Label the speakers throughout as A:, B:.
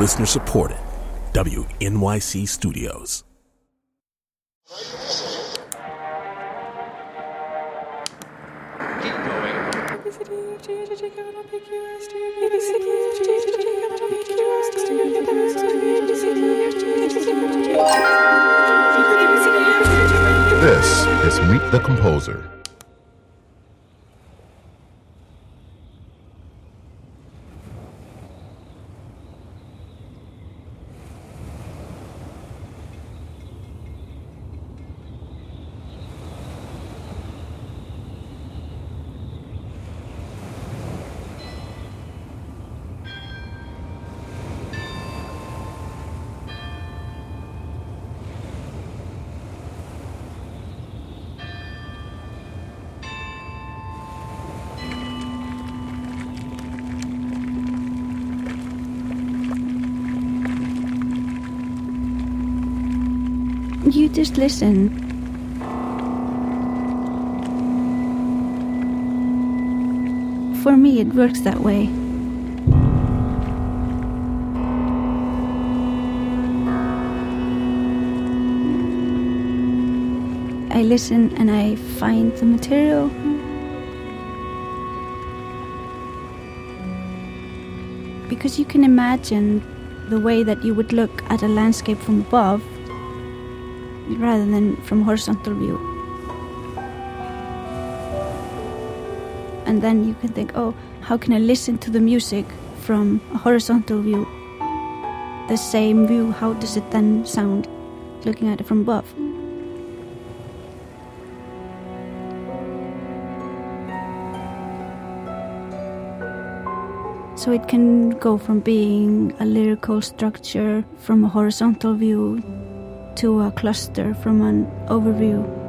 A: Listener supported. WNYC Studios.
B: This is Meet the Composer.
C: Listen. For me, it works that way. I listen and I find the material. Because you can imagine the way that you would look at a landscape from above rather than from horizontal view. And then you can think, oh, how can I listen to the music from a horizontal view? The same view, how does it then sound looking at it from above? So it can go from being a lyrical structure from a horizontal view to a cluster from an overview.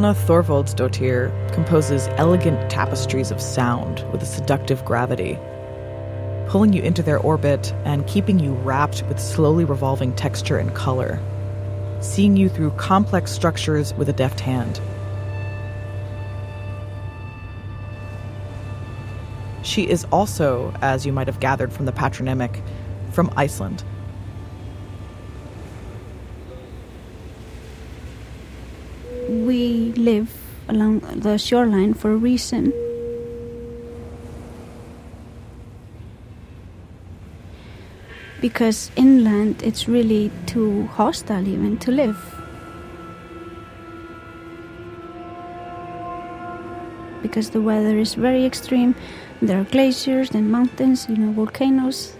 D: Anna Thorvaldsdottir composes elegant tapestries of sound with a seductive gravity, pulling you into their orbit and keeping you wrapped with slowly revolving texture and color, seeing you through complex structures with a deft hand. She is also, as you might have gathered from the patronymic, from Iceland.
C: We live along the shoreline for a reason. Because inland it's really too hostile even to live. Because the weather is very extreme. There are glaciers and mountains, you know, volcanoes.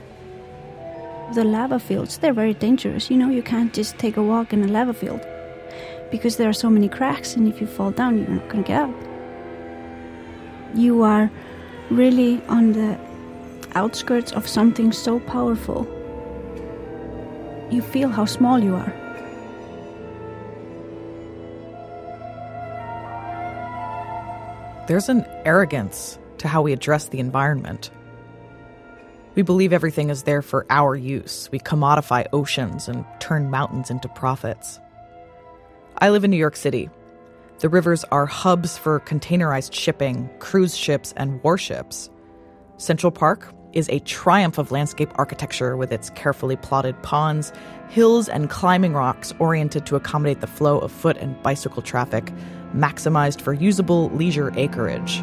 C: The lava fields, they're very dangerous. You know, you can't just take a walk in a lava field because there are so many cracks, and if you fall down, you're not going to get up. You are really on the outskirts of something so powerful. You feel how small you are.
D: There's an arrogance to how we address the environment. We believe everything is there for our use. We commodify oceans and turn mountains into profits. I live in New York City. The rivers are hubs for containerized shipping, cruise ships, and warships. Central Park is a triumph of landscape architecture with its carefully plotted ponds, hills, and climbing rocks oriented to accommodate the flow of foot and bicycle traffic, maximized for usable leisure acreage.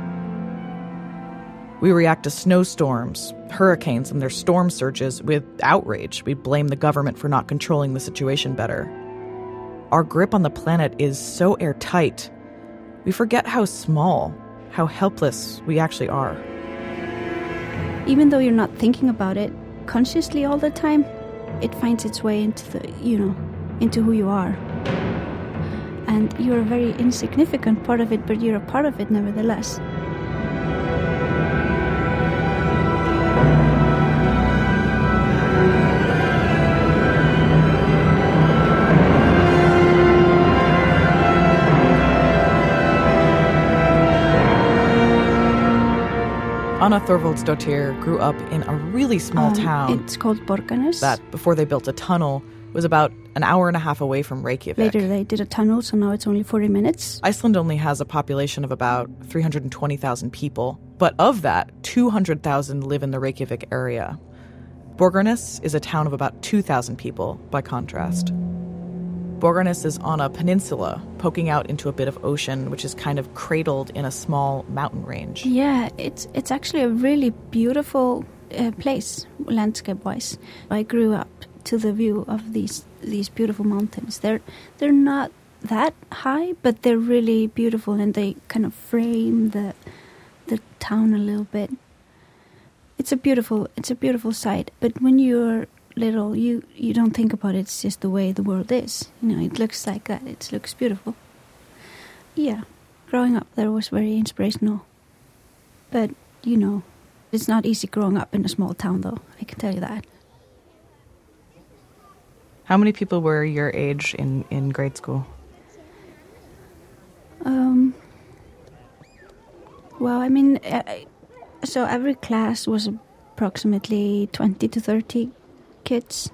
D: We react to snowstorms, hurricanes, and their storm surges with outrage. We blame the government for not controlling the situation better. Our grip on the planet is so airtight, we forget how small, how helpless we actually are.
C: Even though you're not thinking about it consciously all the time, it finds its way into the, you know, into who you are. And you're a very insignificant part of it, but you're a part of it nevertheless.
D: Anna Thorvaldsdottir grew up in a really small
C: Um,
D: town
C: It's called Borgarnes.
D: that, before they built a tunnel, was about an hour and a half away from Reykjavik.
C: Later they did a tunnel, so now it's only 40 minutes.
D: Iceland only has a population of about 320,000 people, but of that, 200,000 live in the Reykjavik area. Borgarnes is a town of about 2,000 people, by contrast. Borgarnes is on a peninsula poking out into a bit of ocean, which is kind of cradled in a small mountain range.
C: Yeah, it's it's actually a really beautiful uh, place landscape-wise. I grew up to the view of these these beautiful mountains. They're they're not that high, but they're really beautiful, and they kind of frame the the town a little bit. It's a beautiful it's a beautiful sight. But when you're little, you you don't think about it. It's just the way the world is. You know, it looks like that. It looks beautiful. Yeah, growing up there was very inspirational. But, you know, it's not easy growing up in a small town, though. I can tell you that.
D: How many people were your age in, in grade school?
C: Um, well, I mean, uh, so every class was approximately 20 to 30 kids.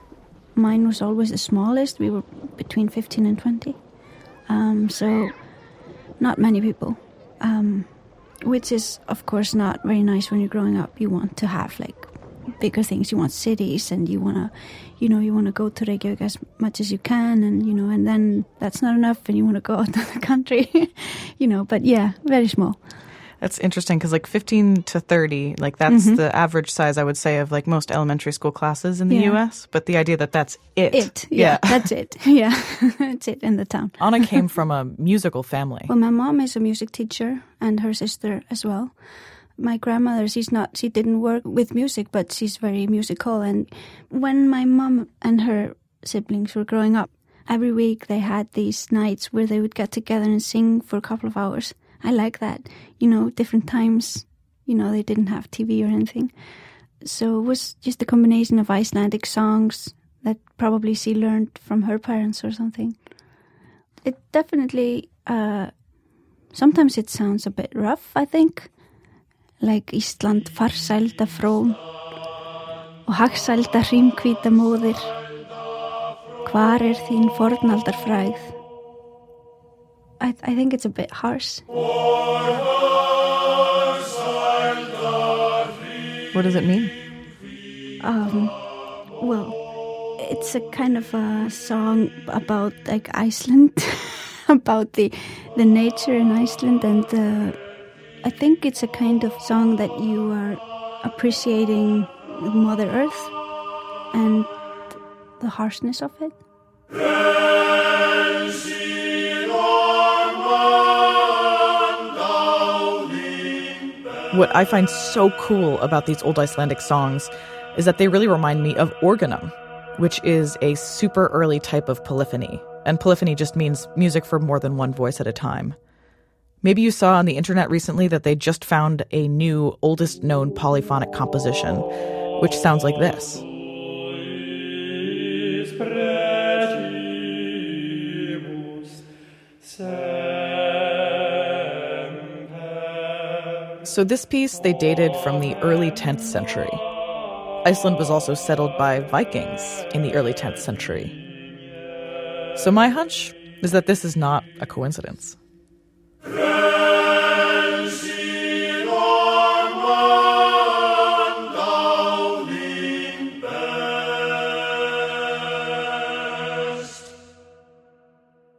C: Mine was always the smallest. We were between 15 and 20. Um, so, not many people. Um, which is, of course, not very nice when you're growing up. You want to have like bigger things. You want cities, and you want to, you know, you want to go to Reykjavik as much as you can, and you know, and then that's not enough, and you want to go out to the country, you know. But yeah, very small.
D: That's interesting because, like, 15 to 30, like, that's mm-hmm. the average size, I would say, of like most elementary school classes in the
C: Yeah.
D: US. But the idea that that's it.
C: It, yeah, that's it. Yeah, that's it in the town.
D: Anna came from a musical family.
C: Well, my mom is a music teacher, and her sister as well. My grandmother, she's not, she didn't work with music, but she's very musical. And when my mom and her siblings were growing up, every week they had these nights where they would get together and sing for a couple of hours. I like that, you know, different times. You know, they didn't have TV or anything. So it was just a combination of Icelandic songs that probably she learned from her parents or something. It definitely, uh, sometimes it sounds a bit rough, I think. Like Ísland farsælda frón og hagsælda hrímkvíta móðir. Hvar er þín fornaldar? I, I think it's a bit harsh.
D: What does it mean?
C: Um, well, it's a kind of a song about like Iceland, about the the nature in Iceland, and uh, I think it's a kind of song that you are appreciating Mother Earth and the harshness of it.
D: What I find so cool about these old Icelandic songs is that they really remind me of organum, which is a super early type of polyphony. And polyphony just means music for more than one voice at a time. Maybe you saw on the internet recently that they just found a new, oldest known polyphonic composition, which sounds like this. So, this piece they dated from the early 10th century. Iceland was also settled by Vikings in the early 10th century. So, my hunch is that this is not a coincidence.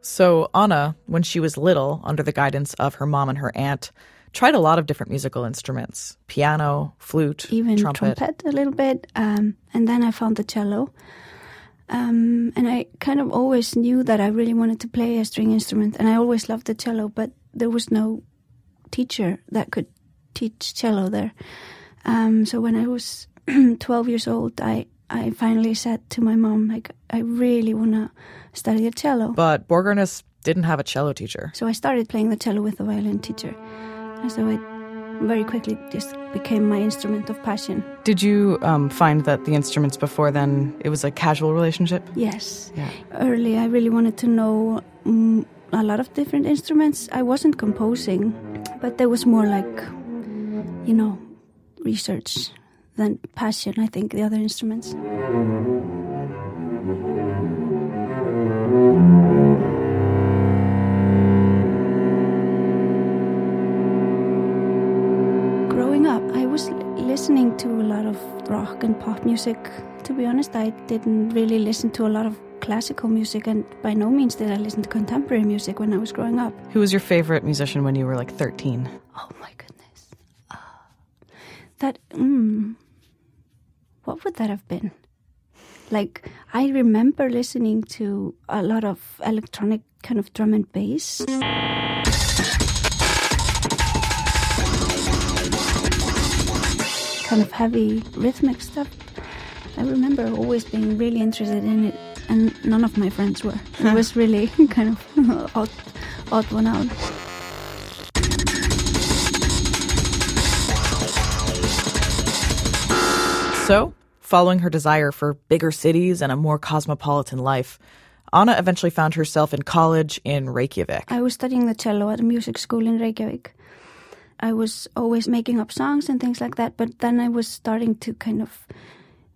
D: So, Anna, when she was little, under the guidance of her mom and her aunt, tried a lot of different musical instruments piano, flute,
C: even
D: trumpet.
C: trumpet, a little bit. Um, and then I found the cello. Um, and I kind of always knew that I really wanted to play a string instrument. And I always loved the cello, but there was no teacher that could teach cello there. Um, so when I was 12 years old, I, I finally said to my mom, like, I really want to study the cello.
D: But Borgarnes didn't have a cello teacher.
C: So I started playing the cello with a violin teacher. So it very quickly just became my instrument of passion.
E: Did you um, find that the instruments before then, it was a casual relationship?
C: Yes.
E: Yeah.
C: Early, I really wanted to know mm, a lot of different instruments. I wasn't composing, but there was more like, you know, research than passion, I think, the other instruments. Listening to a lot of rock and pop music. To be honest, I didn't really listen to a lot of classical music, and by no means did I listen to contemporary music when I was growing up.
E: Who was your favorite musician when you were like 13?
C: Oh my goodness. Ah. that, mm, what would that have been? Like, I remember listening to a lot of electronic kind of drum and bass. Kind of heavy rhythmic stuff. I remember always being really interested in it, and none of my friends were. It was really kind of odd, odd one out.
D: So, following her desire for bigger cities and a more cosmopolitan life, Anna eventually found herself in college in Reykjavik.
C: I was studying the cello at a music school in Reykjavik. I was always making up songs and things like that, but then I was starting to kind of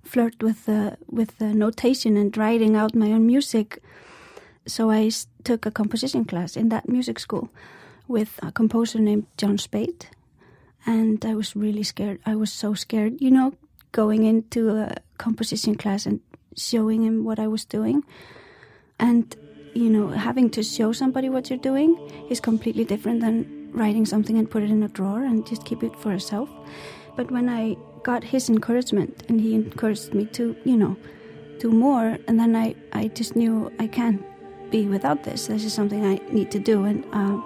C: flirt with the with the notation and writing out my own music. So I took a composition class in that music school with a composer named John Speight, and I was really scared. I was so scared, you know, going into a composition class and showing him what I was doing. And, you know, having to show somebody what you're doing is completely different than writing something and put it in a drawer and just keep it for yourself. But when I got his encouragement and he encouraged me to, you know, do more, and then I, I just knew I can't be without this. This is something I need to do. And uh,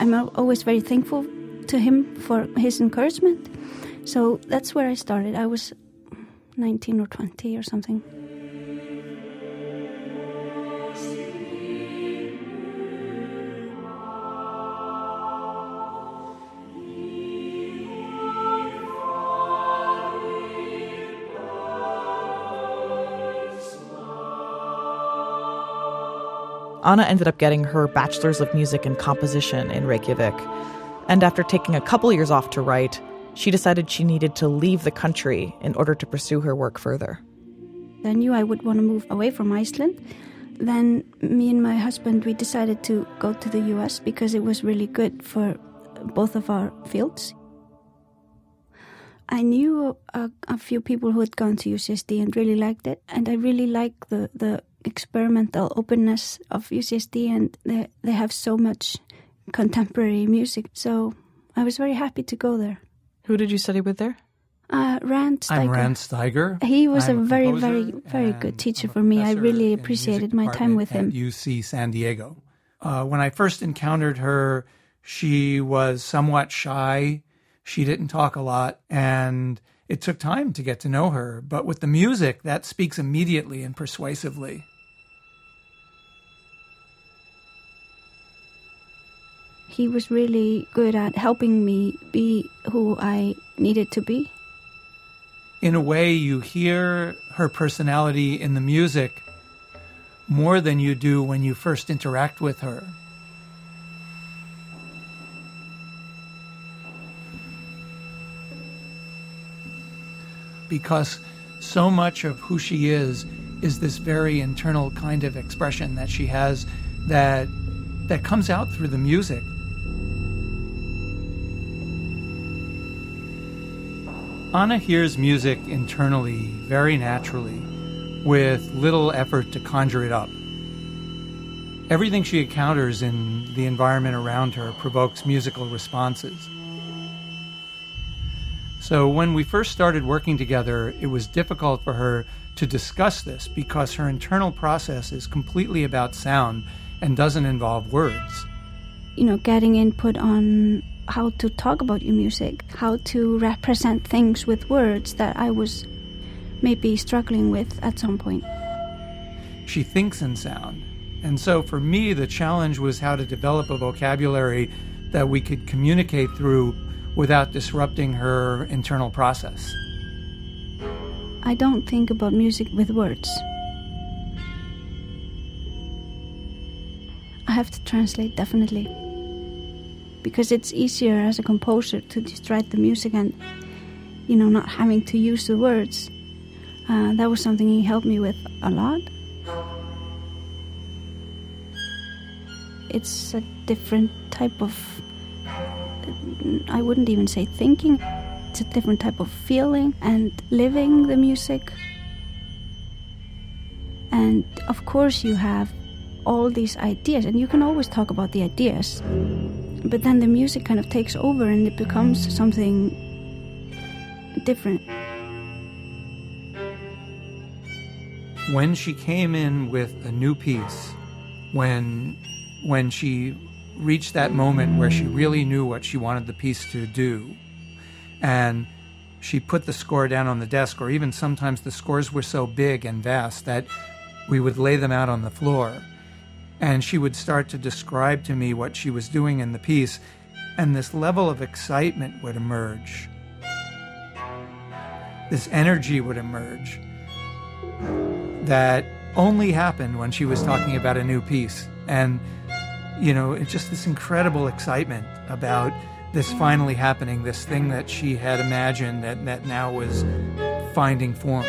C: I'm always very thankful to him for his encouragement. So that's where I started. I was 19 or 20 or something.
D: Anna ended up getting her Bachelor's of Music and Composition in Reykjavik. And after taking a couple years off to write, she decided she needed to leave the country in order to pursue her work further.
C: I knew I would want to move away from Iceland. Then me and my husband we decided to go to the US because it was really good for both of our fields. I knew a, a few people who had gone to UCSD and really liked it, and I really like the, the experimental openness of UCSD, and they, they have so much contemporary music. So I was very happy to go there.
E: Who did you study with there?
C: Uh, Rand Steiger.
F: I'm Rand Steiger.
C: He was
F: I'm
C: a very, very, very good teacher for me. I really appreciated my time with him.
F: department At UC San Diego. Uh, when I first encountered her, she was somewhat shy. She didn't talk a lot, and it took time to get to know her. But with the music, that speaks immediately and persuasively.
C: He was really good at helping me be who I needed to be.
F: in a way, you hear her personality in the music more than you do when you first interact with her. Because so much of who she is is this very internal kind of expression that she has that that comes out through the music. Anna hears music internally, very naturally, with little effort to conjure it up. Everything she encounters in the environment around her provokes musical responses. So, when we first started working together, it was difficult for her to discuss this because her internal process is completely about sound and doesn't involve words.
C: You know, getting input on how to talk about your music, how to represent things with words that I was maybe struggling with at some point.
F: She thinks in sound. And so for me, the challenge was how to develop a vocabulary that we could communicate through without disrupting her internal process.
C: I don't think about music with words. I have to translate definitely. Because it's easier as a composer to just write the music and, you know, not having to use the words. Uh, that was something he helped me with a lot. It's a different type of, I wouldn't even say thinking, it's a different type of feeling and living the music. And of course, you have all these ideas, and you can always talk about the ideas, but then the music kind of takes over and it becomes something different.
F: When she came in with a new piece, when when she reached that moment where she really knew what she wanted the piece to do, and she put the score down on the desk, or even sometimes the scores were so big and vast that we would lay them out on the floor. And she would start to describe to me what she was doing in the piece, and this level of excitement would emerge. This energy would emerge that only happened when she was talking about a new piece. And, you know, it's just this incredible excitement about this finally happening, this thing that she had imagined that, that now was finding form.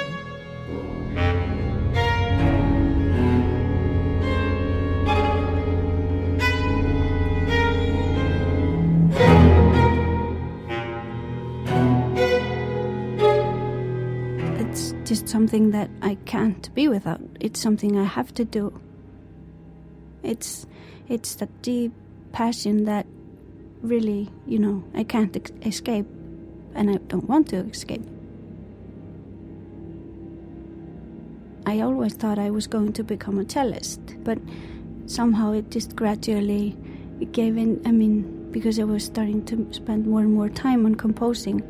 C: It's just something that I can't be without. It's something I have to do. It's it's that deep passion that really, you know, I can't ex- escape and I don't want to escape. I always thought I was going to become a cellist, but somehow it just gradually gave in. I mean, because I was starting to spend more and more time on composing.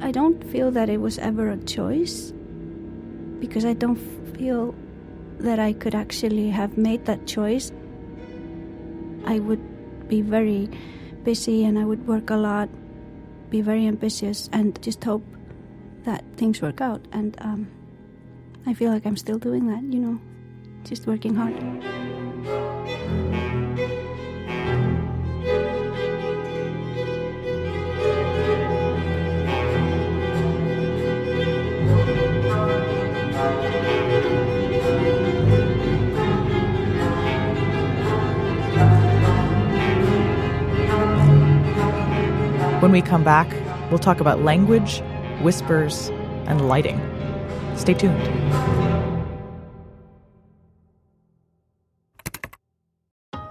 C: I don't feel that it was ever a choice because I don't feel that I could actually have made that choice. I would be very busy and I would work a lot, be very ambitious, and just hope that things work out. And um, I feel like I'm still doing that, you know, just working hard.
D: When we come back, we'll talk about language, whispers, and lighting. Stay tuned.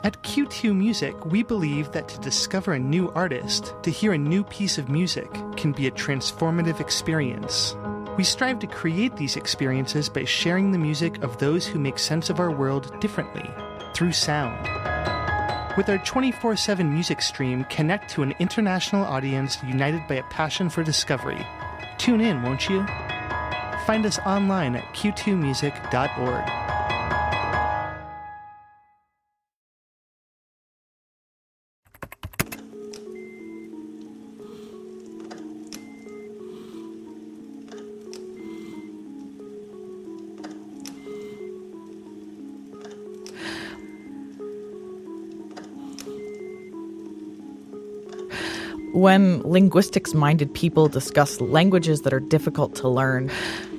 G: At Q2 Music, we believe that to discover a new artist, to hear a new piece of music, can be a transformative experience. We strive to create these experiences by sharing the music of those who make sense of our world differently, through sound. With our 24 7 music stream, connect to an international audience united by a passion for discovery. Tune in, won't you? Find us online at q2music.org.
D: When linguistics minded people discuss languages that are difficult to learn,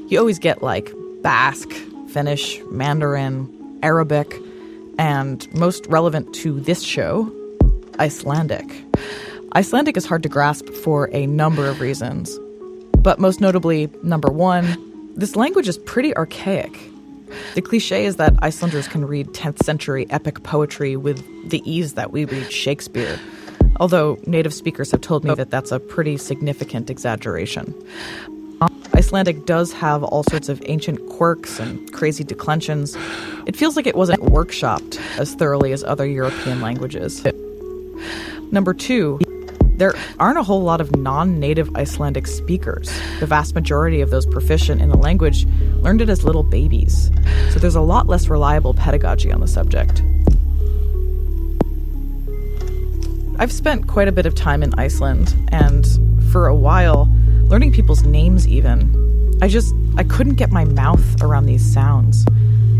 D: you always get like Basque, Finnish, Mandarin, Arabic, and most relevant to this show, Icelandic. Icelandic is hard to grasp for a number of reasons. But most notably, number one, this language is pretty archaic. The cliche is that Icelanders can read 10th century epic poetry with the ease that we read Shakespeare, although native speakers have told me that that's a pretty significant exaggeration. Icelandic does have all sorts of ancient quirks and crazy declensions. It feels like it wasn't workshopped as thoroughly as other European languages. Number two, There aren't a whole lot of non native Icelandic speakers. The vast majority of those proficient in the language learned it as little babies. So there's a lot less reliable pedagogy on the subject. I've spent quite a bit of time in Iceland, and for a while, learning people's names even. I just, I couldn't get my mouth around these sounds.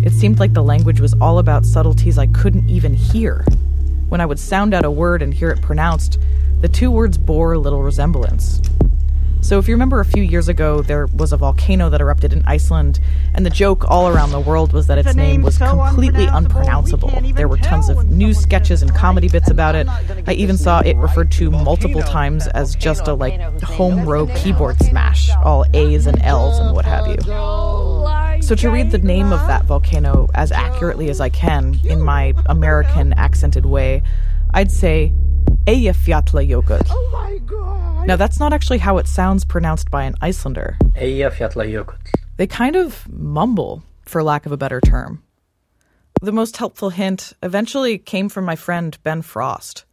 D: It seemed like the language was all about subtleties I couldn't even hear. When I would sound out a word and hear it pronounced, the two words bore little resemblance. So, if you remember a few years ago, there was a volcano that erupted in Iceland, and the joke all around the world was that its name was completely unpronounceable. There were tons of news sketches and comedy bits about it. I even saw it referred to multiple times as just a like home row keyboard smash, all A's and L's and what have you. So, to read the name of that volcano as accurately as I can in my American accented way, I'd say Eyjafjallajökull. Oh my god! Now, that's not actually how it sounds pronounced by an Icelander.
H: Eyjafjallajökull.
D: They kind of mumble, for lack of a better term. The most helpful hint eventually came from my friend Ben Frost.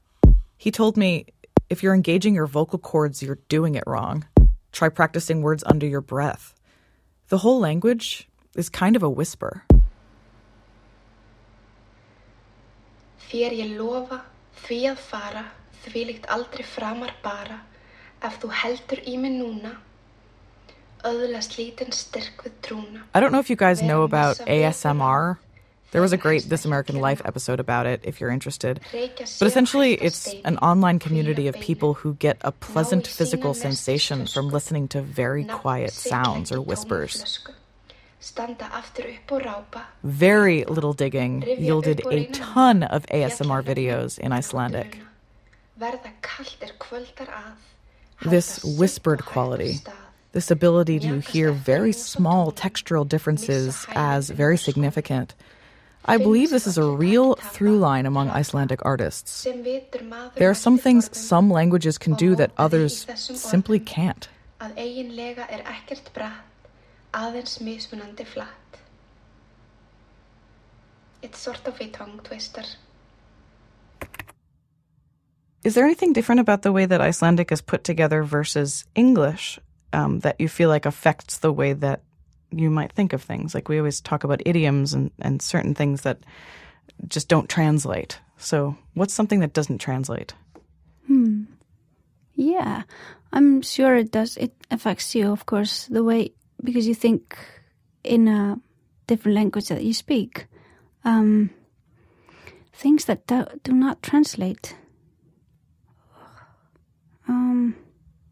D: He told me if you're engaging your vocal cords, you're doing it wrong. Try practicing words under your breath. The whole language is kind of a whisper.
I: Þér ég lofa því að fara, þvílíkt aldrei framar bara, ef þú heldur í mig núna, öðlast lítinn styrk við trúna.
D: I don't know if you guys know about ASMR. There was a great This American Life episode about it if you're interested. But essentially, it's an online community of people who get a pleasant physical sensation from listening to very quiet sounds or whispers. Very little digging yielded a ton of ASMR videos in Icelandic. This whispered quality, this ability to hear very small textural differences as very significant. I believe this is a real through line among Icelandic artists. There are some things some languages can do that others simply can't.
I: Aðeins mismunandi flatt. It's sort of a tongue twister.
E: Is there anything different about the way that Icelandic is put together versus English um, that you feel like affects the way that you might think of things? Like we always talk about idioms and, and certain things that just don't translate. So, what's something that doesn't translate?
C: Hmm. Yeah, I'm sure it does. It affects you, of course, the way because you think in a different language that you speak. Um, things that do, do not translate. Um,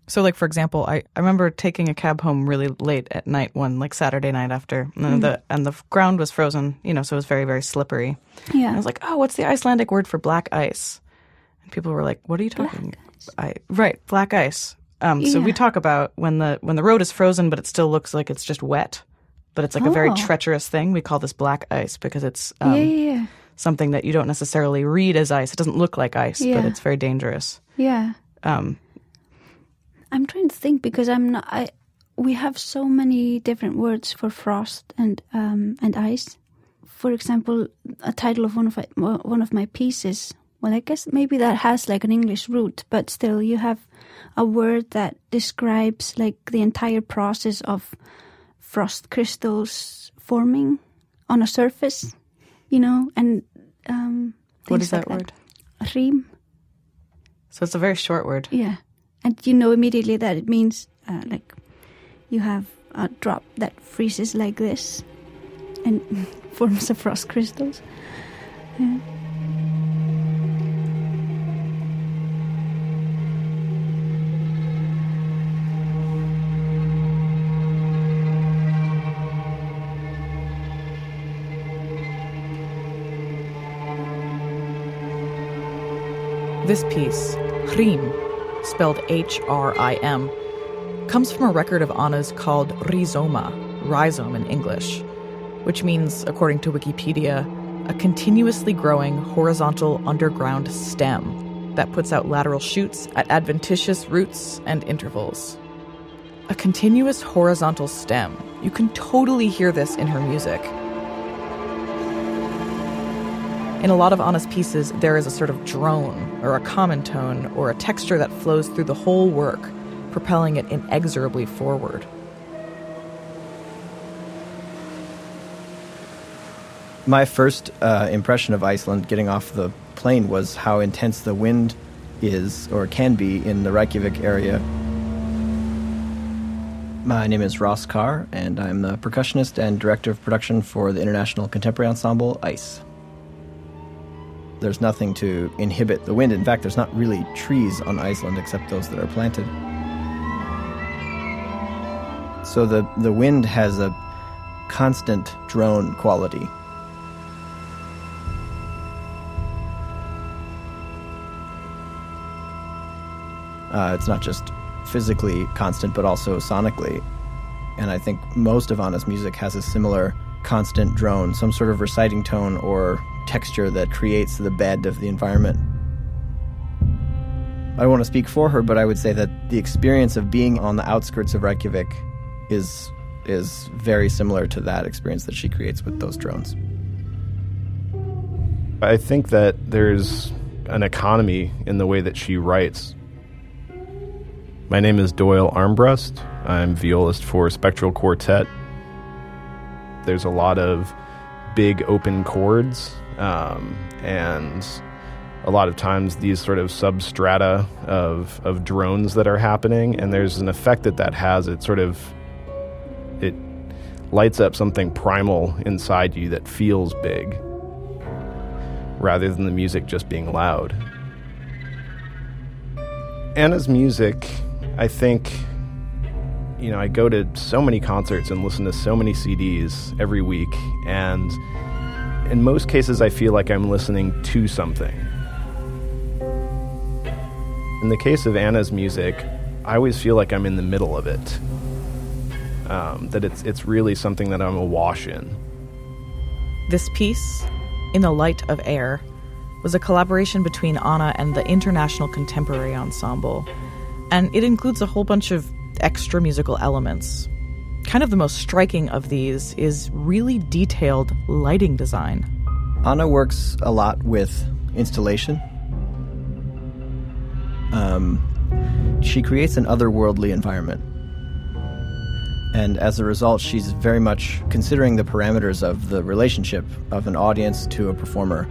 E: so, like for example, I, I remember taking a cab home really late at night one like Saturday night after, and
C: Mm.
E: the and the ground was frozen, you know, so it was very very slippery.
C: Yeah.
E: And I was like, oh, what's the Icelandic word for black ice? And people were like, what are you talking? I right, black ice. Um, So we talk about when the when the road is frozen, but it still looks like it's just wet, but it's like a very
C: Oh.
E: treacherous thing. We call this black ice because it's um,
C: yeah, yeah, yeah.
E: something that you don't necessarily read as ice. It doesn't look like ice, but it's very dangerous.
C: Yeah.
E: Um,
C: I'm trying to think because I'm not. I we have so many different words for frost and um, and ice. For example, a title of one of my, one of my pieces. Well, I guess maybe that has like an English root, but still, you have a word that describes like the entire process of frost crystals forming on a surface. You know, and um,
E: what is
C: like
E: that word?
C: Rím.
E: So it's a very short word.
C: Yeah, and you know immediately that it means uh, like you have a drop that freezes like this and forms the frost crystals. Yeah.
D: This piece, Hrim, spelled H R I M, comes from a record of Anna's called rhizoma, rhizome in English, which means, according to Wikipedia, a continuously growing horizontal underground stem that puts out lateral shoots at adventitious roots and intervals. A continuous horizontal stem. You can totally hear this in her music. In a lot of Anna's pieces, there is a sort of drone or a common tone or a texture that flows through the whole work, propelling it inexorably forward.
H: My first uh, impression of Iceland getting off the plane was how intense the wind is or can be in the Reykjavik area. My name is Ross Karre, and I'm the percussionist and director of production for the International Contemporary Ensemble, ICE. There's nothing to inhibit the wind. In fact, there's not really trees on Iceland except those that are planted. So the, the wind has a constant drone quality. Uh, it's not just physically constant, but also sonically. And I think most of Anna's music has a similar constant drone, some sort of reciting tone or texture that creates the bed of the environment. I don't want to speak for her, but I would say that the experience of being on the outskirts of Reykjavik is is very similar to that experience that she creates with those drones.
J: I think that there's an economy in the way that she writes. My name is Doyle Armbrust. I'm violist for Spectral Quartet. There's a lot of big open chords, um, and a lot of times these sort of substrata of, of drones that are happening, and there's an effect that that has. It sort of it lights up something primal inside you that feels big, rather than the music just being loud. Anna's music, I think, you know, I go to so many concerts and listen to so many CDs every week, and in most cases, I feel like I'm listening to something. In the case of Anna's music, I always feel like I'm in the middle of it. Um, that it's it's really something that I'm awash in.
D: This piece, In the Light of Air, was a collaboration between Anna and the International Contemporary Ensemble, and it includes a whole bunch of extra musical elements. Kind of the most striking of these is really detailed lighting design.
H: Anna works a lot with installation. Um, she creates an otherworldly environment. And as a result, she's very much considering the parameters of the relationship of an audience to a performer.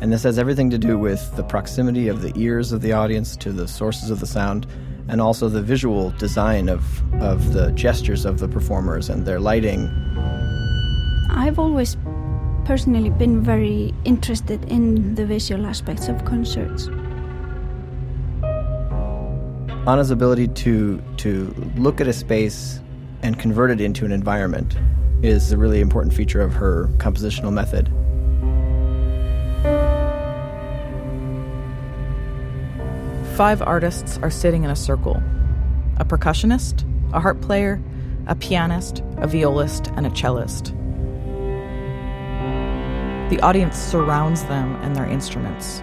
H: And this has everything to do with the proximity of the ears of the audience to the sources of the sound, and also the visual design of, of the gestures of the performers and their lighting.
C: I've always personally been very interested in the visual aspects of concerts.
H: Anna's ability to to look at a space and convert it into an environment is a really important feature of her compositional method.
D: Five artists are sitting in a circle a percussionist, a harp player, a pianist, a violist, and a cellist. The audience surrounds them and their instruments.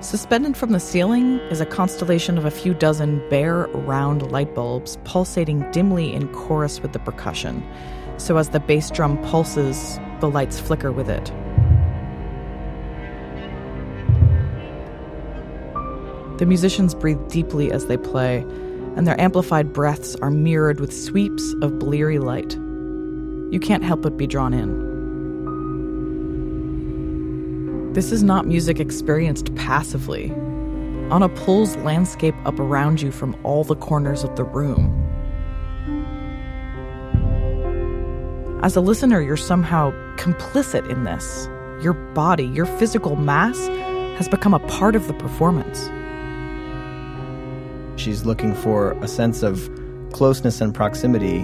D: Suspended from the ceiling is a constellation of a few dozen bare, round light bulbs pulsating dimly in chorus with the percussion. So as the bass drum pulses, the lights flicker with it. The musicians breathe deeply as they play, and their amplified breaths are mirrored with sweeps of bleary light. You can't help but be drawn in. This is not music experienced passively. Anna pulls landscape up around you from all the corners of the room. As a listener, you're somehow complicit in this. Your body, your physical mass, has become a part of the performance.
H: She's looking for a sense of closeness and proximity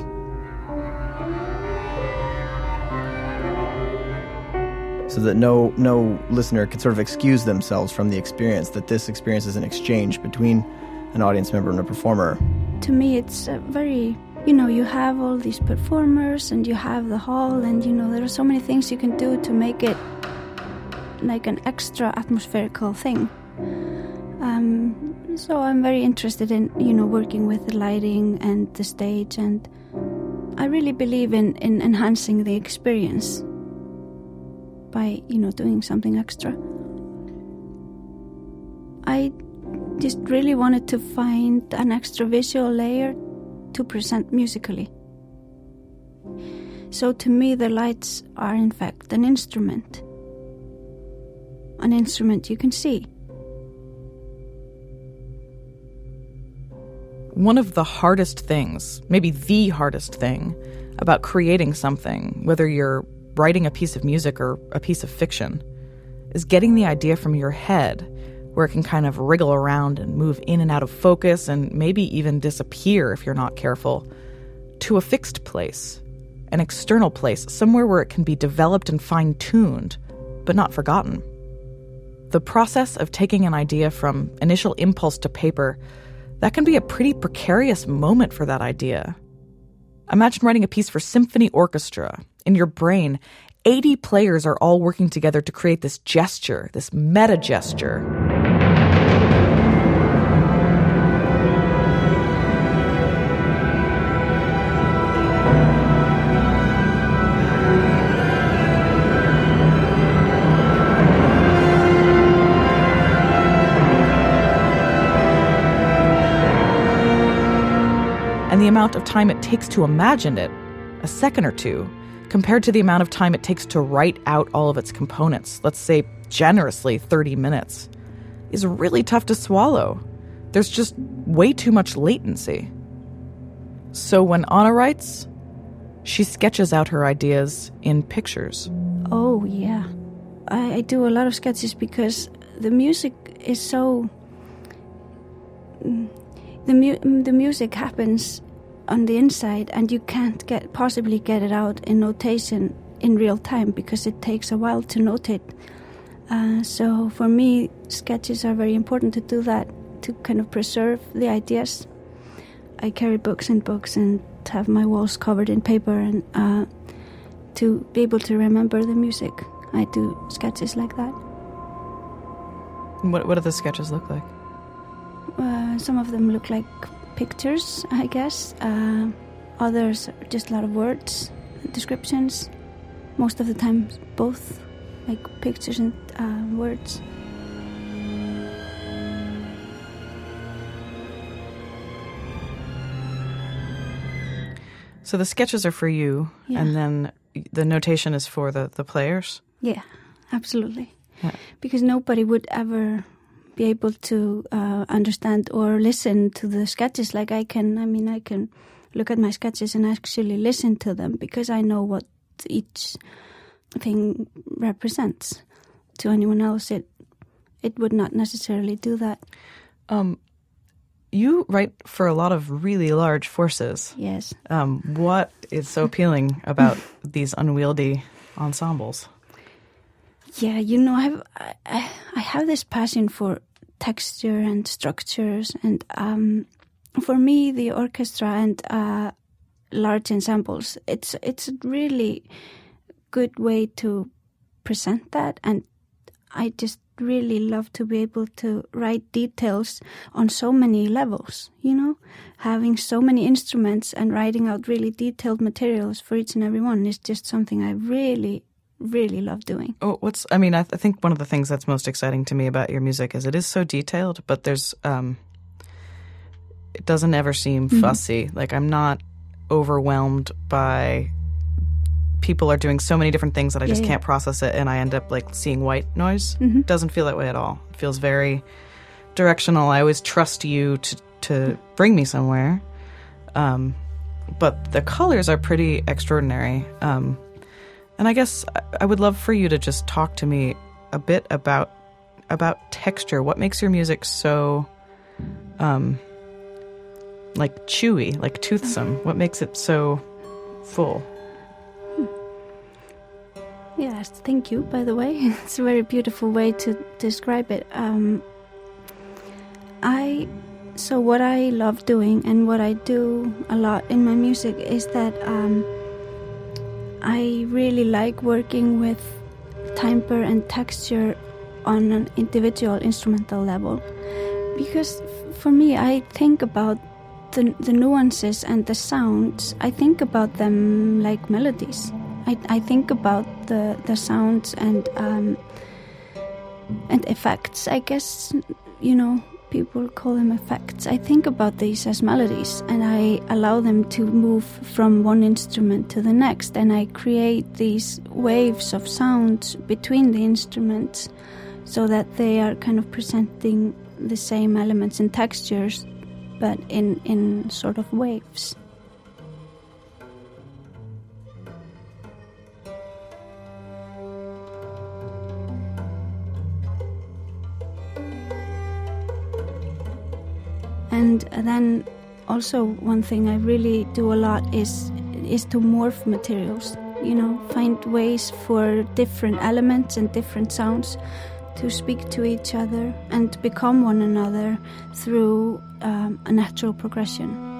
H: so that no no listener can sort of excuse themselves from the experience that this experience is an exchange between an audience member and a performer
C: To me, it's uh, very, you know, you have all these performers and you have the hall, and you know, there are so many things you can do to make it like an extra atmospherical thing. Um, so I'm very interested in, you know, working with the lighting and the stage, and I really believe in, in enhancing the experience. by you know doing something extra. I just really wanted to find an extra visual layer to present musically. So to me, the lights are in fact an instrument. An instrument you can see.
D: One of the hardest things, maybe the hardest thing, about creating something, whether you're writing a piece of music or a piece of fiction, is getting the idea from your head where it can kind of wriggle around and move in and out of focus and maybe even disappear if you're not careful, to a fixed place, an external place, somewhere where it can be developed and fine tuned, but not forgotten. The process of taking an idea from initial impulse to paper, that can be a pretty precarious moment for that idea. Imagine writing a piece for symphony orchestra. In your brain, 80 players are all working together to create this gesture, this meta gesture. And the amount of time it takes to imagine it, a second or two, compared to the amount of time it takes to write out all of its components, let's say generously 30 minutes, is really tough to swallow. There's just way too much latency. So when Anna writes, she sketches out her ideas in pictures.
C: Oh, yeah. I, I do a lot of sketches because the music is so. The, mu- the music happens on the inside, and you can't get possibly get it out in notation in real time because it takes a while to notate. Uh, so for me, sketches are very important to do that to kind of preserve the ideas. I carry books and books and have my walls covered in paper, and uh, to be able to remember the music, I do sketches like that.
E: What, what do the sketches look like?
C: Uh, some of them look like pictures, I guess. Uh, others are just a lot of words, descriptions. Most of the time, both, like pictures and uh, words.
E: So the sketches are for you,
C: Yeah.
E: and then the notation is for the, the players?
C: Yeah, absolutely.
E: Yeah.
C: Because nobody would ever be able to uh, understand or listen to the sketches like I can. I mean, I can look at my sketches and actually listen to them because I know what each thing represents. To anyone else, it it would not necessarily do that.
E: Um, you write for a lot of really large forces.
C: Yes.
E: Um, what is so appealing about these unwieldy ensembles?
C: Yeah, you know, I've, I I have this passion for texture and structures, and um, for me, the orchestra and uh, large ensembles, it's it's a really good way to present that, and I just really love to be able to write details on so many levels. You know, having so many instruments and writing out really detailed materials for each and every one is just something I really really love doing.
E: Oh, what's I mean, I, th- I think one of the things that's most exciting to me about your music is it is so detailed, but there's um, it doesn't ever seem
C: Mhm.
E: fussy. Like I'm not overwhelmed by people are doing so many different things that I just
C: yeah.
E: can't process it, and I end up like seeing white noise.
C: Mhm.
E: Doesn't feel that way at all. It feels very directional. I always trust you to to bring me somewhere. Um, but the colors are pretty extraordinary. Um, and I guess I- would love for you to just talk to me a bit about about texture. What makes your music so um like chewy, like toothsome? What makes it so full?
C: Yes, thank you, by the way. It's a very beautiful way to describe it. Um, I so what I love doing and what I do a lot in my music is that um, I really like working with timbre and texture on an individual instrumental level. Because for me I think about the, the nuances and the sounds. I think about them like melodies. I, I think about the the sounds and um, and effects. I guess you know people call them effects. I think about these as melodies and I allow them to move from one instrument to the next and I create these waves of sounds between the instruments so that they are kind of presenting the same elements and textures but in, in sort of waves. And then also one thing I really do a lot is is to morph materials. You know, find ways for different elements and different sounds to speak to each other and become one another through um, a natural progression.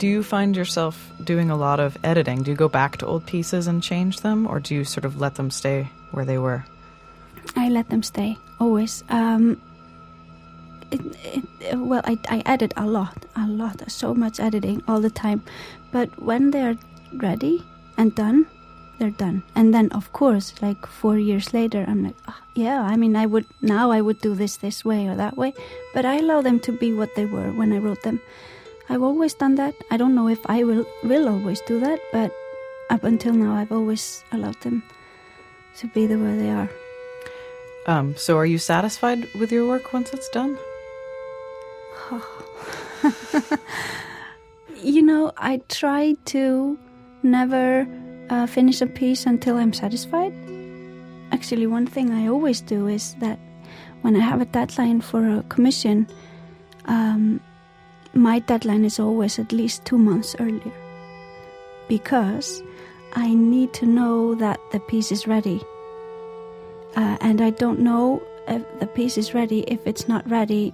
E: Do you find yourself doing a lot of editing? Do you go back to old pieces and change them, or do you sort of let them stay where they were?
C: I let them stay always. Um, it, it, well, I, I edit a lot, a lot, so much editing all the time. But when they're ready and done, they're done. And then, of course, like four years later, I'm like, oh, yeah, I mean, I would now I would do this this way or that way. But I allow them to be what they were when I wrote them. I've always done that. I don't know if I will will always do that, but up until now, I've always allowed them to be the way they are.
E: Um, so, are you satisfied with your work once it's done?
C: you know, I try to never uh, finish a piece until I'm satisfied. Actually, one thing I always do is that when I have a deadline for a commission, um, my deadline is always at least two months earlier because I need to know that the piece is ready. Uh, and I don't know if the piece is ready if it's not ready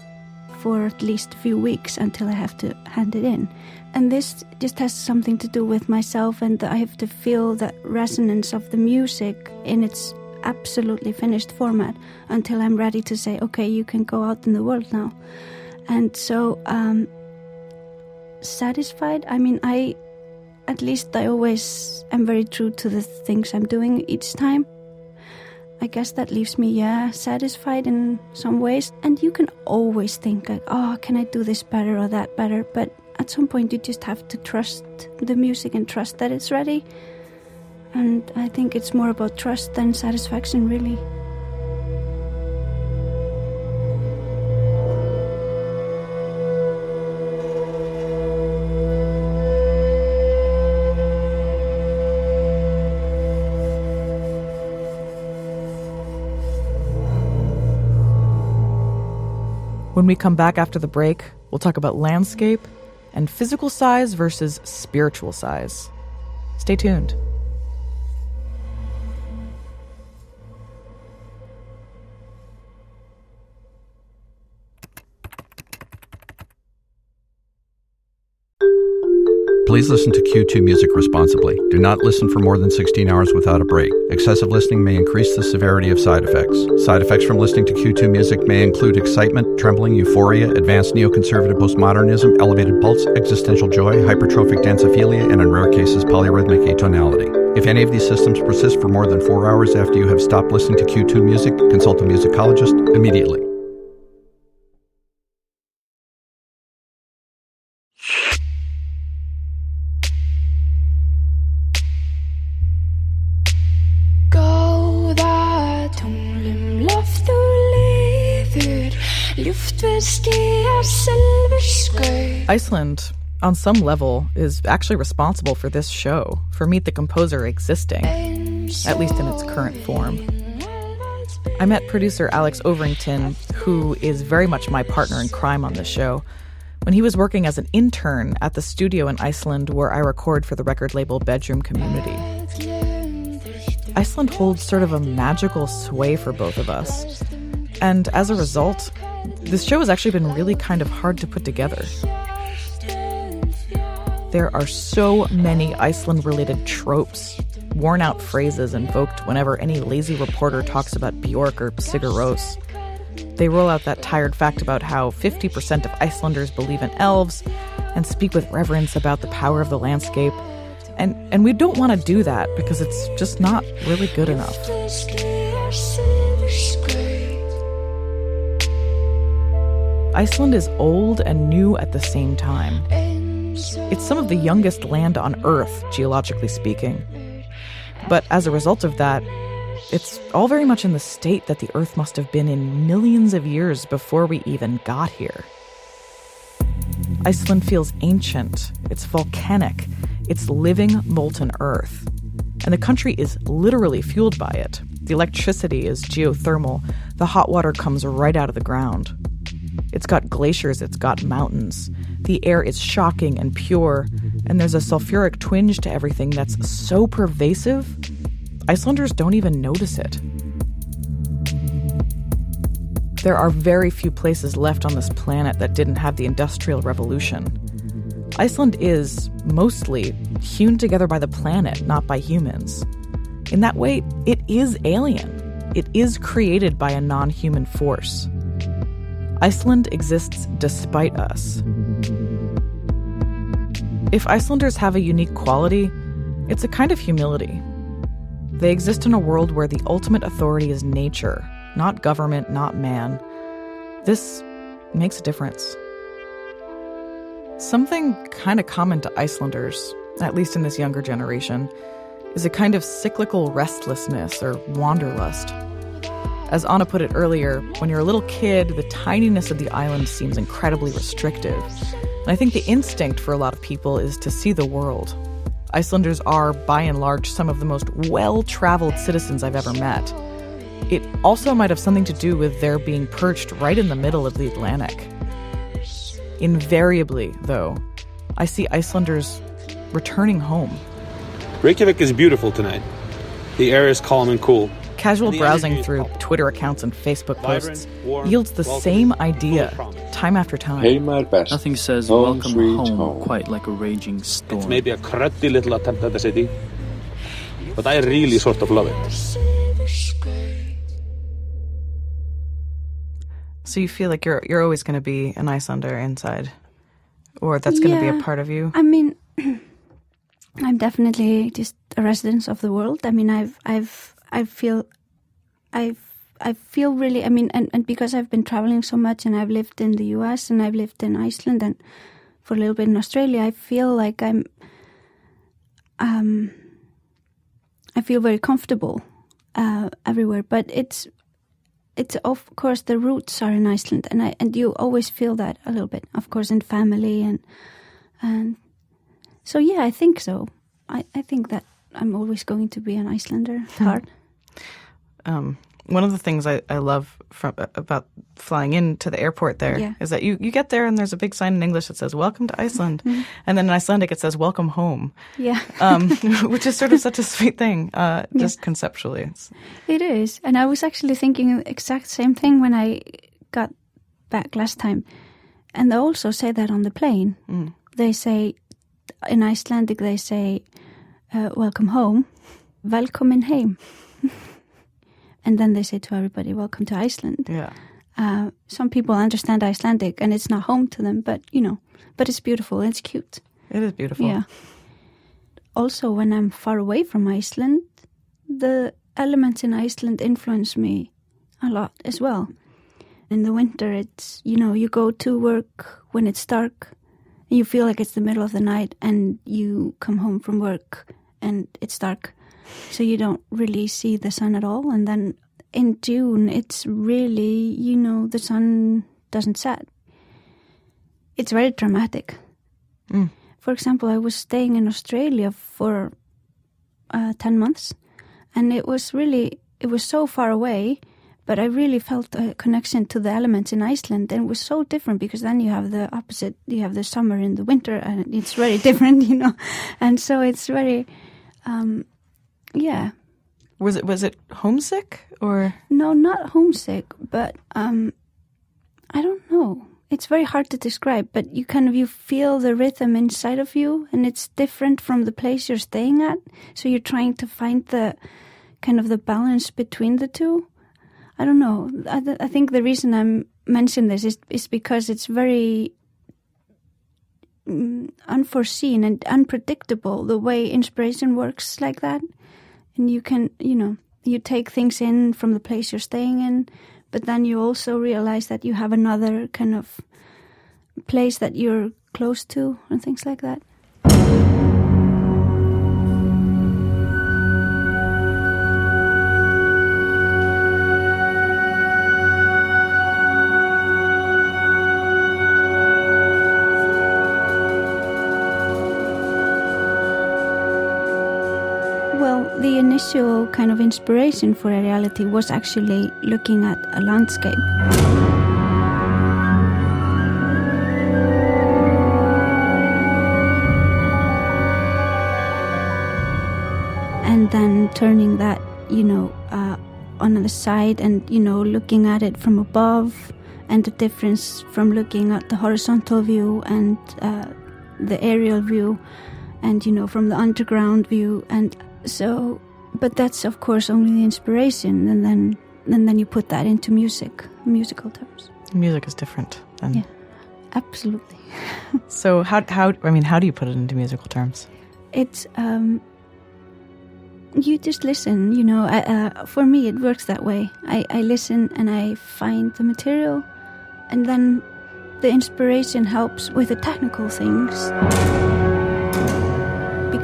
C: for at least a few weeks until I have to hand it in. And this just has something to do with myself, and I have to feel that resonance of the music in its absolutely finished format until I'm ready to say, okay, you can go out in the world now. And so um, satisfied. I mean, I at least I always am very true to the things I'm doing each time. I guess that leaves me, yeah, satisfied in some ways. And you can always think, like, oh, can I do this better or that better? But at some point, you just have to trust the music and trust that it's ready. And I think it's more about trust than satisfaction, really.
D: When we come back after the break, we'll talk about landscape and physical size versus spiritual size. Stay tuned.
K: Please listen to Q2 music responsibly. Do not listen for more than 16 hours without a break. Excessive listening may increase the severity of side effects. Side effects from listening to Q2 music may include excitement, trembling, euphoria, advanced neoconservative postmodernism, elevated pulse, existential joy, hypertrophic dancephilia, and in rare cases, polyrhythmic atonality. If any of these symptoms persist for more than four hours after you have stopped listening to Q2 music, consult a musicologist immediately.
D: Iceland, on some level, is actually responsible for this show, for Meet the Composer existing, at least in its current form. I met producer Alex Overington, who is very much my partner in crime on this show, when he was working as an intern at the studio in Iceland where I record for the record label Bedroom Community. Iceland holds sort of a magical sway for both of us. And as a result, this show has actually been really kind of hard to put together. There are so many Iceland related tropes, worn out phrases invoked whenever any lazy reporter talks about Bjork or Sigur Rós. They roll out that tired fact about how 50% of Icelanders believe in elves and speak with reverence about the power of the landscape. And, and we don't want to do that because it's just not really good enough. Iceland is old and new at the same time. It's some of the youngest land on Earth, geologically speaking. But as a result of that, it's all very much in the state that the Earth must have been in millions of years before we even got here. Iceland feels ancient, it's volcanic, it's living molten Earth. And the country is literally fueled by it. The electricity is geothermal, the hot water comes right out of the ground. It's got glaciers, it's got mountains. The air is shocking and pure, and there's a sulfuric twinge to everything that's so pervasive, Icelanders don't even notice it. There are very few places left on this planet that didn't have the Industrial Revolution. Iceland is, mostly, hewn together by the planet, not by humans. In that way, it is alien. It is created by a non human force. Iceland exists despite us. If Icelanders have a unique quality, it's a kind of humility. They exist in a world where the ultimate authority is nature, not government, not man. This makes a difference. Something kind of common to Icelanders, at least in this younger generation, is a kind of cyclical restlessness or wanderlust. As Anna put it earlier, when you're a little kid, the tininess of the island seems incredibly restrictive. And I think the instinct for a lot of people is to see the world. Icelanders are, by and large, some of the most well traveled citizens I've ever met. It also might have something to do with their being perched right in the middle of the Atlantic. Invariably, though, I see Icelanders returning home.
L: Reykjavik is beautiful tonight. The air is calm and cool.
D: Casual browsing through Twitter accounts and Facebook posts yields the same idea time after time.
M: Nothing says
L: Home
M: welcome home,
L: home.
M: quite like a raging storm.
L: It's maybe a cruddy little attempt at the city, but I really sort of love it.
E: So you feel like you're you're always going to be an Icelander inside, or that's going to be a part of you.
C: I mean, I'm definitely just a resident of the world. I mean, I've, I've, I feel, I've, I feel really. I mean, and, and because I've been traveling so much, and I've lived in the U.S. and I've lived in Iceland and for a little bit in Australia, I feel like I'm, um, I feel very comfortable uh, everywhere. But it's, it's of course the roots are in Iceland, and I and you always feel that a little bit, of course, in family and and so yeah, I think so. I, I think that I'm always going to be an Icelander at heart.
E: Um, one of the things I, I love from about flying into the airport there is
C: Yeah.
E: that you, you get there and there's a big sign in English that says "Welcome to Iceland,"
C: Mhm.
E: and then in Icelandic it says "Welcome home,"
C: Yeah.
E: um, which is sort of such a sweet thing, uh, just conceptually. It's,
C: It is, and I was actually thinking the exact same thing when I got back last time, and they also say that on the plane.
E: Mm.
C: They say in Icelandic they say uh, "Welcome home," "Velkomin heim," and then they say to everybody "Welcome to Iceland."
E: Yeah.
C: Uh, some people understand Icelandic, and it's not home to them, but you know, but it's beautiful. It's cute.
E: It is beautiful.
C: Yeah. Also, when I'm far away from Iceland, the elements in Iceland influence me a lot as well. In the winter, it's, you know, you go to work when it's dark, and you feel like it's the middle of the night, and you come home from work and it's dark. So you don't really see the sun at all. And then in June, it's really, you know, the sun doesn't set. It's very dramatic.
E: Mm.
C: For example, I was staying in Australia for uh, 10 months and it was really, it was so far away, but I really felt a connection to the elements in Iceland and it was so different because then you have the opposite, you have the summer and the winter and it's very different, you know. And so it's very, um, yeah.
E: Was it was it homesick or
C: No, not homesick, but um, I don't know. It's very hard to describe, but you kind of you feel the rhythm inside of you, and it's different from the place you're staying at. So you're trying to find the kind of the balance between the two. I don't know. I, th- I think the reason I'm mentioning this is is because it's very mm, unforeseen and unpredictable the way inspiration works like that, and you can you know you take things in from the place you're staying in, but then you also realize that you have another kind of place that you're close to and things like that. Inspiration for Aeriality was actually looking at a landscape. And then turning that, you know, uh, on the side and, you know, looking at it from above and the difference from looking at the horizontal view and uh, the aerial view and, you know, from the underground view. And so, but that's of course only the inspiration, and then and then you put that into music, musical terms.
D: Music is different. Than...
C: Yeah, absolutely.
D: so how how I mean, how do you put it into musical terms?
C: It's um, you just listen. You know, I, uh, for me, it works that way. I, I listen and I find the material, and then the inspiration helps with the technical things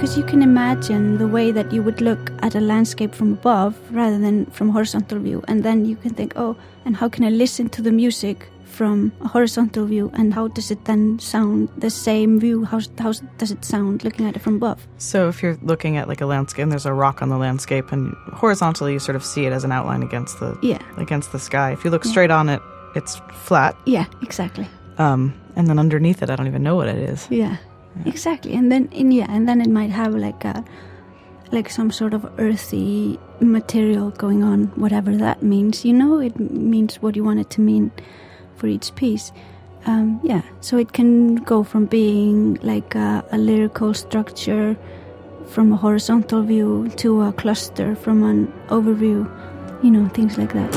C: because you can imagine the way that you would look at a landscape from above rather than from horizontal view and then you can think oh and how can i listen to the music from a horizontal view and how does it then sound the same view how, how does it sound looking at it from above
D: So if you're looking at like a landscape and there's a rock on the landscape and horizontally you sort of see it as an outline against the
C: Yeah.
D: against the sky. If you look
C: Yeah.
D: straight on it, it's flat.
C: yeah exactly
D: Um, and then underneath it, I don't even know what it is.
C: yeah, exactly and then in yeah and then it might have like a like some sort of earthy material going on whatever that means you know? It means what you want it to mean for each piece. Um, yeah so it can go from being like a, a lyrical structure from a horizontal view to a cluster from an overview you know things like that.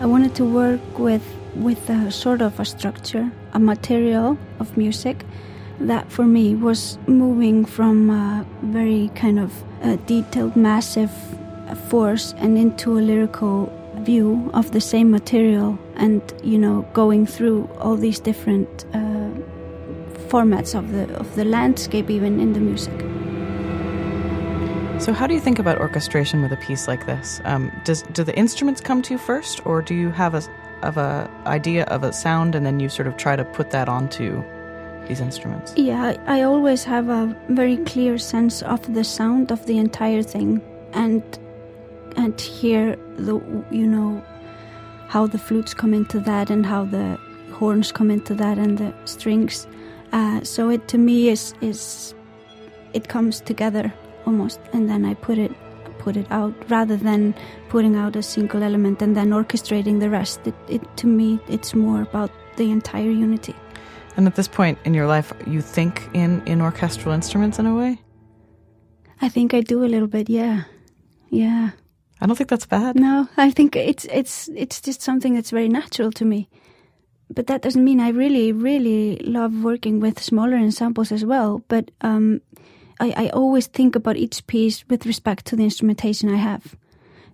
C: I wanted to work with with a sort of a structure, a material of music that for me was moving from a very kind of detailed, massive force and into a lyrical view of the same material, and you know, going through all these different uh, formats of the of the landscape, even in the music.
D: So how do you think about orchestration with a piece like this? Um, does do the instruments come to you first, or do you have a of a idea of a sound and then you sort of try to put that onto these instruments?
C: Yeah, I, always have a very clear sense of the sound of the entire thing, and and hear the you know how the flutes come into that and how the horns come into that and the strings. Uh, so it to me is is it comes together almost, and then I put it put it out rather than putting out a single element and then orchestrating the rest. It, it to me it's more about the entire unity.
D: And at this point in your life, you think in in orchestral instruments in a way.
C: I think I do a little bit, yeah, yeah.
D: I don't think that's bad.
C: No, I think it's it's it's just something that's very natural to me. But that doesn't mean I really, really love working with smaller ensembles as well. But um, I, I always think about each piece with respect to the instrumentation I have.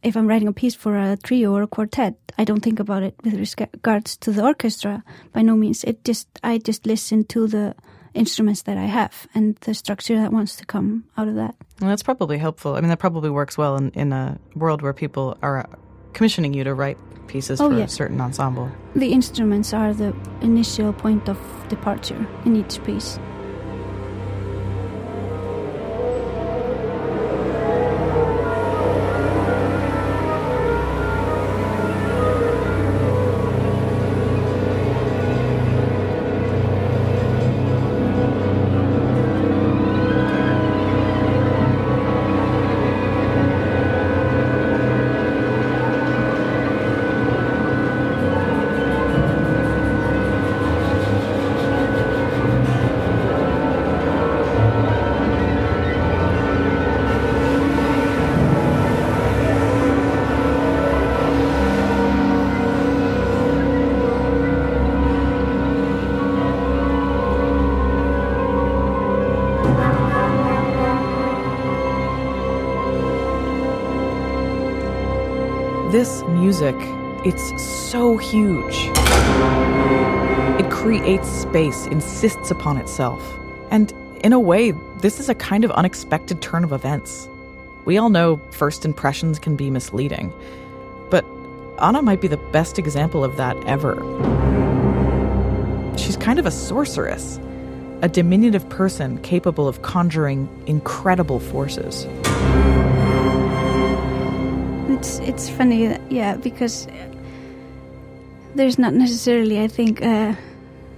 C: If I'm writing a piece for a trio or a quartet, I don't think about it with regards to the orchestra. By no means. It just I just listen to the instruments that I have and the structure that wants to come out of that.
D: Well, that's probably helpful. I mean, that probably works well in, in a world where people are uh, commissioning you to write pieces
C: Oh,
D: for
C: yeah.
D: a certain ensemble.
C: The instruments are the initial point of departure in each piece.
D: It's so huge. It creates space, insists upon itself. And in a way, this is a kind of unexpected turn of events. We all know first impressions can be misleading, but Anna might be the best example of that ever. She's kind of a sorceress, a diminutive person capable of conjuring incredible forces.
C: It's it's funny, yeah, because there's not necessarily, I think, uh,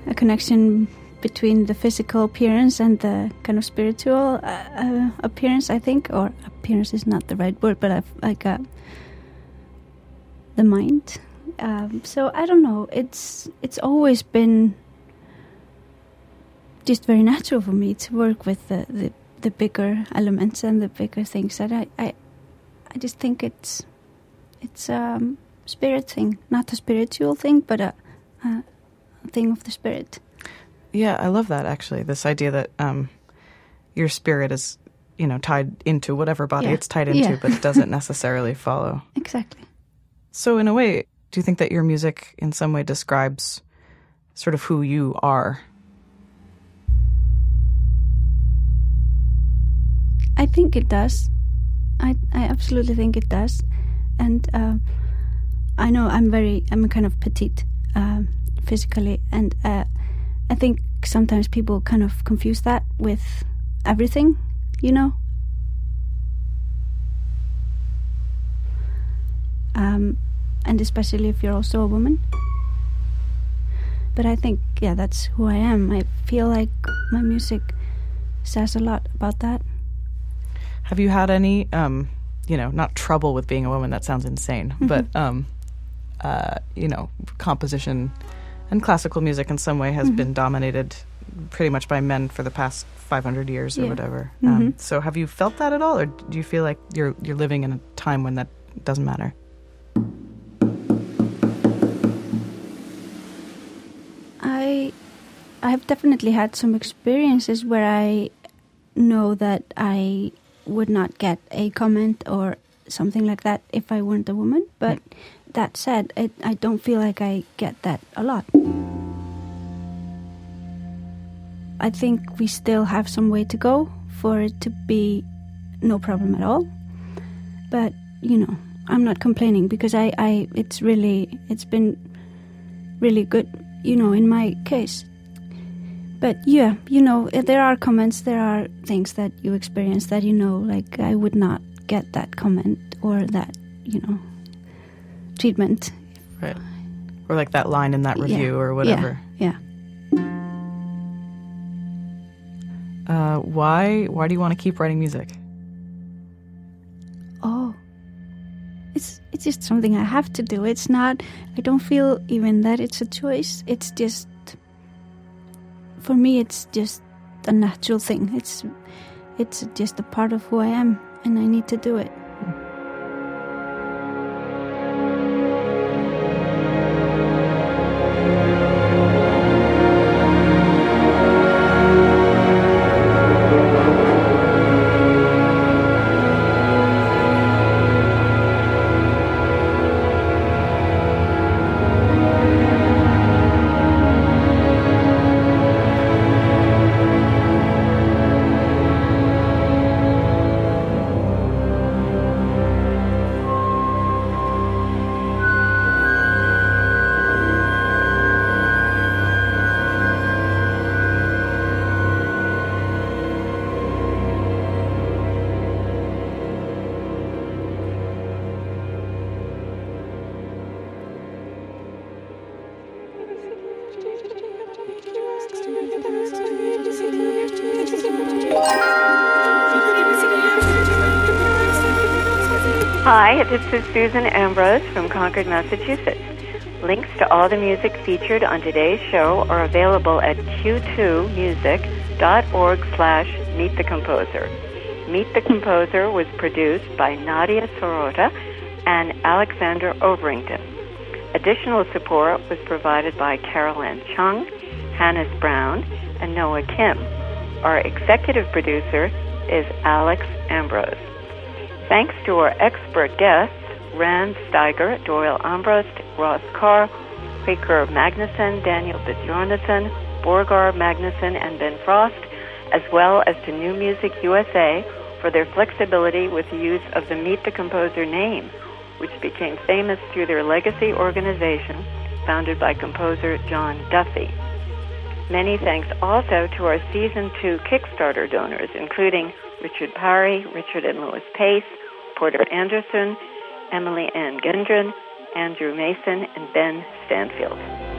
C: a connection between the physical appearance and the kind of spiritual uh, uh, appearance. I think, or appearance is not the right word, but I've like uh, the mind. Um, so I don't know. It's it's always been just very natural for me to work with the, the, the bigger elements and the bigger things. That I, I I just think it's it's um, spirit thing, not a spiritual thing, but a, a thing of the spirit.
E: Yeah, I love that actually. This idea that um, your spirit is, you know, tied into whatever body
C: Yeah.
E: it's tied into,
C: Yeah.
E: but it doesn't necessarily follow.
C: Exactly.
E: So, in a way, do you think that your music in some way describes sort of who you are?
C: I think it does. I I absolutely think it does, and uh, I know I'm very I'm kind of petite um, physically, and uh, I think sometimes people kind of confuse that with everything, you know. Um, and especially if you're also a woman. But I think, yeah, that's who I am. I feel like my music says a lot about that.
E: Have you had any, um, you know, not trouble with being a woman? That sounds insane, but um, uh, you know, composition and classical music in some way has
C: Mhm.
E: been dominated pretty much by men for the past 500 years or
C: Yeah.
E: whatever. Um,
C: Mhm.
E: so, have you felt that at all, or do you feel like you're you're living in a time when that doesn't matter?
C: I I have definitely had some experiences where I know that I would not get a comment or something like that if I weren't a woman. But that said, it, I don't feel like I get that a lot. I think we still have some way to go for it to be no problem at all. But you know, I'm not complaining because I, I it's really it's been really good, you know, in my case. But yeah, you know, there are comments, there are things that you experience that you know, like I would not get that comment or that, you know, treatment.
E: Right. Or like that line in that
C: Yeah.
E: review or whatever.
C: Yeah.
E: Uh, why why do you want to keep writing music?
C: Oh. It's it's just something I have to do. It's not I don't feel even that it's a choice. It's just for me it's just a natural thing. It's it's just a part of who I am and I need to do it.
N: Hi, this is Susan Ambrose from Concord, Massachusetts. Links to all the music featured on today's show are available at q2music.org slash Meet the Composer. Meet the Composer was produced by Nadia Sirota and Alexander Overington. Additional support was provided by Carolyn Chung, Hannes Brown, and Noah Kim. Our executive producer is Alex Ambrose. Thanks to our expert guests, Rand Steiger, Doyle Armbrust, Ross Karre, Quaker Magnuson, Daniel Bjarnason, Borgar Magnason, and Ben Frost, as well as to New Music USA for their flexibility with the use of the Meet the Composer name, which became famous through their legacy organization founded by composer John Duffy. Many thanks also to our Season 2 Kickstarter donors, including Richard Parry, Richard and Louis Pace, Porter Anderson, Emily Ann Gendron, Andrew Mason, and Ben Stanfield.